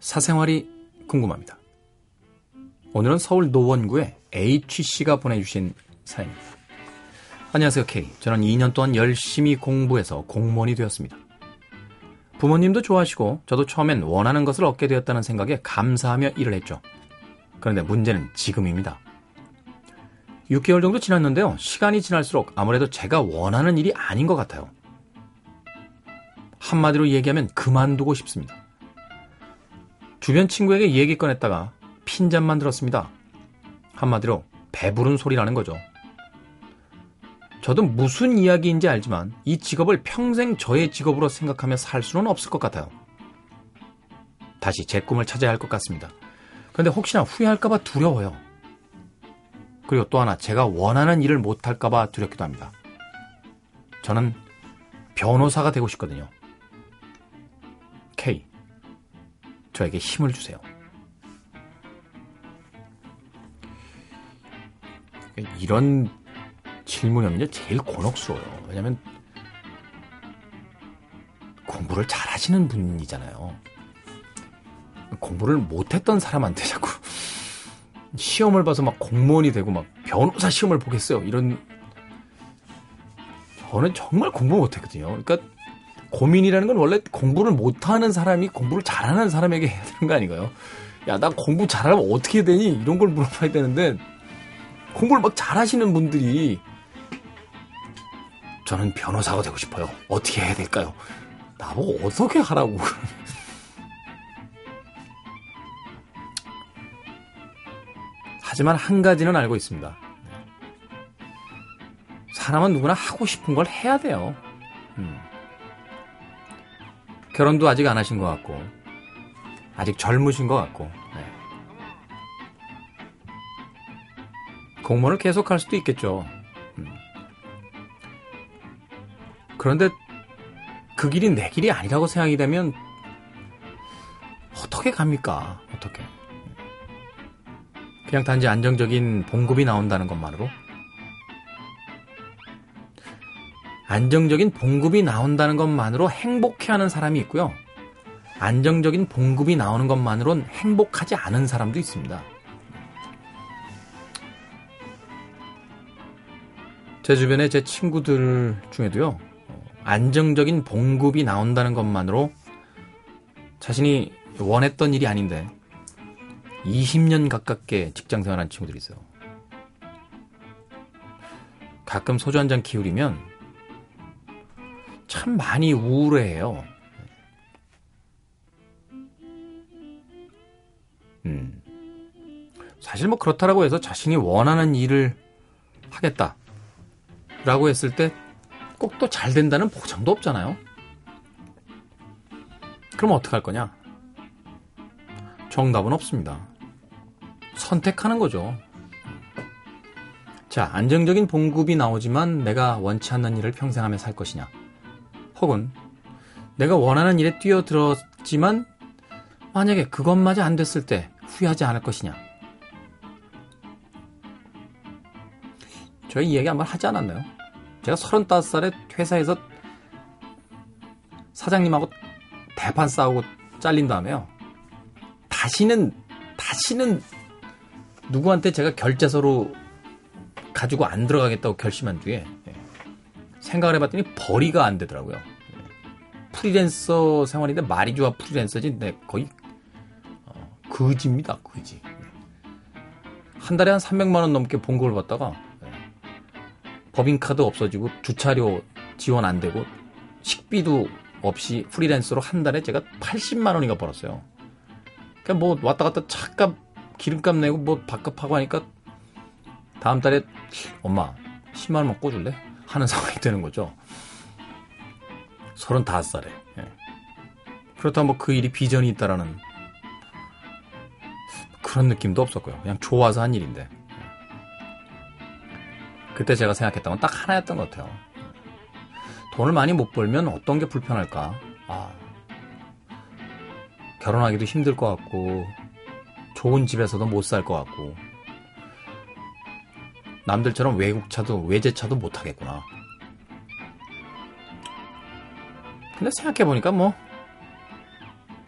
사생활이 궁금합니다. 오늘은 서울 노원구의 H씨가 보내주신 사연입니다. 안녕하세요, K. 저는 2년 동안 열심히 공부해서 공무원이 되었습니다. 부모님도 좋아하시고 저도 처음엔 원하는 것을 얻게 되었다는 생각에 감사하며 일을 했죠. 그런데 문제는 지금입니다. 6개월 정도 지났는데요. 시간이 지날수록 아무래도 제가 원하는 일이 아닌 것 같아요. 한마디로 얘기하면 그만두고 싶습니다. 주변 친구에게 얘기 꺼냈다가 핀잔만 들었습니다. 한마디로 배부른 소리라는 거죠. 저도 무슨 이야기인지 알지만 이 직업을 평생 저의 직업으로 생각하며 살 수는 없을 것 같아요. 다시 제 꿈을 찾아야 할 것 같습니다. 그런데 혹시나 후회할까봐 두려워요. 그리고 또 하나 제가 원하는 일을 못할까봐 두렵기도 합니다. 저는 변호사가 되고 싶거든요. 저에게 힘을 주세요. 이런 질문이면요 제일 곤혹스러워요. 왜냐면 공부를 잘하시는 분이잖아요. 공부를 못했던 사람한테 자꾸 시험을 봐서 막 공무원이 되고 막 변호사 시험을 보겠어요. 이런 저는 정말 공부 못했거든요. 그러니까 고민이라는 건 원래 공부를 못하는 사람이 공부를 잘하는 사람에게 해야 되는 거 아닌가요? 야, 나 공부 잘하면 어떻게 되니? 이런 걸 물어봐야 되는데 공부를 막 잘하시는 분들이 저는 변호사가 되고 싶어요. 어떻게 해야 될까요? 나보고 어떻게 하라고. 하지만 한 가지는 알고 있습니다. 사람은 누구나 하고 싶은 걸 해야 돼요. 음. 결혼도 아직 안 하신 것 같고, 아직 젊으신 것 같고, 네. 공무원을 계속 할 수도 있겠죠. 음. 그런데 그 길이 내 길이 아니라고 생각이 되면 어떻게 갑니까? 어떻게? 그냥 단지 안정적인 봉급이 나온다는 것만으로 안정적인 봉급이 나온다는 것만으로 행복해하는 사람이 있고요. 안정적인 봉급이 나오는 것만으론 행복하지 않은 사람도 있습니다. 제 주변에 제 친구들 중에도요, 안정적인 봉급이 나온다는 것만으로 자신이 원했던 일이 아닌데 20년 가깝게 직장 생활한 친구들이 있어요. 가끔 소주 한 잔 기울이면 참 많이 우울해해요. 음. 사실 뭐 그렇다라고 해서 자신이 원하는 일을 하겠다. 라고 했을 때 꼭 또 잘 된다는 보장도 없잖아요. 그럼 어떡할 거냐? 정답은 없습니다. 선택하는 거죠. 자, 안정적인 봉급이 나오지만 내가 원치 않는 일을 평생 하며 살 것이냐? 혹은 내가 원하는 일에 뛰어들었지만 만약에 그것마저 안 됐을 때 후회하지 않을 것이냐? 저희 이야기 한번 하지 않았나요? 제가 35살에 회사에서 사장님하고 대판 싸우고 잘린 다음에요. 다시는, 다시는 누구한테 제가 결제서로 가지고 안 들어가겠다고 결심한 뒤에 예, 생각을 해봤더니 벌이가 안 되더라고요. 예, 프리랜서 생활인데 말이 좋아 프리랜서지, 네, 거의 어, 거지입니다, 거지. 예. 한 달에 한 300만 원 넘게 봉급을 받다가 법인카드 없어지고 주차료 지원 안 되고 식비도 없이 프리랜서로 한 달에 제가 80만 원이가 벌었어요. 그러니까 뭐 왔다 갔다 차값 기름값 내고 뭐 밥값 하고 하니까 다음 달에 엄마 10만 원만 꿔줄래? 하는 상황이 되는 거죠. 35살에. 예. 그렇다면 뭐그 일이 비전이 있다라는 그런 느낌도 없었고요. 그냥 좋아서 한 일인데. 그때 제가 생각했던 건 딱 하나였던 것 같아요. 돈을 많이 못 벌면 어떤 게 불편할까? 아, 결혼하기도 힘들 것 같고, 좋은 집에서도 못 살 것 같고, 남들처럼 외국차도, 외제차도 못 하겠구나. 근데 생각해 보니까 뭐,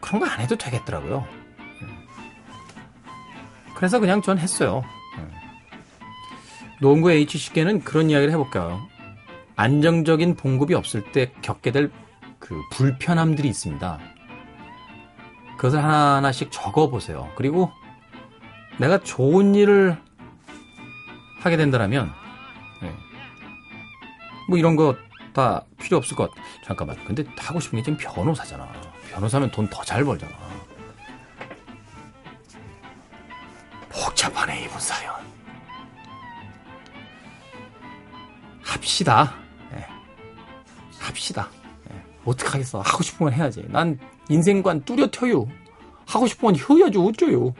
그런 거 안 해도 되겠더라고요. 그래서 그냥 전 했어요. 노원구 HC계는 그런 이야기를 해볼까요? 안정적인 봉급이 없을 때 겪게 될 그 불편함들이 있습니다. 그것을 하나하나씩 적어보세요. 그리고 내가 좋은 일을 하게 된다면, 네. 뭐 이런 거 다 필요 없을 것 같아. 잠깐만. 근데 하고 싶은 게 지금 변호사잖아. 변호사면 돈 더 잘 벌잖아. 복잡하네, 이분 사연. 합시다. 네. 합시다. 네. 어떡하겠어. 하고 싶은 건 해야지. 난 인생관 뚜렷해요. 하고 싶은 건 해야지 어쩌요.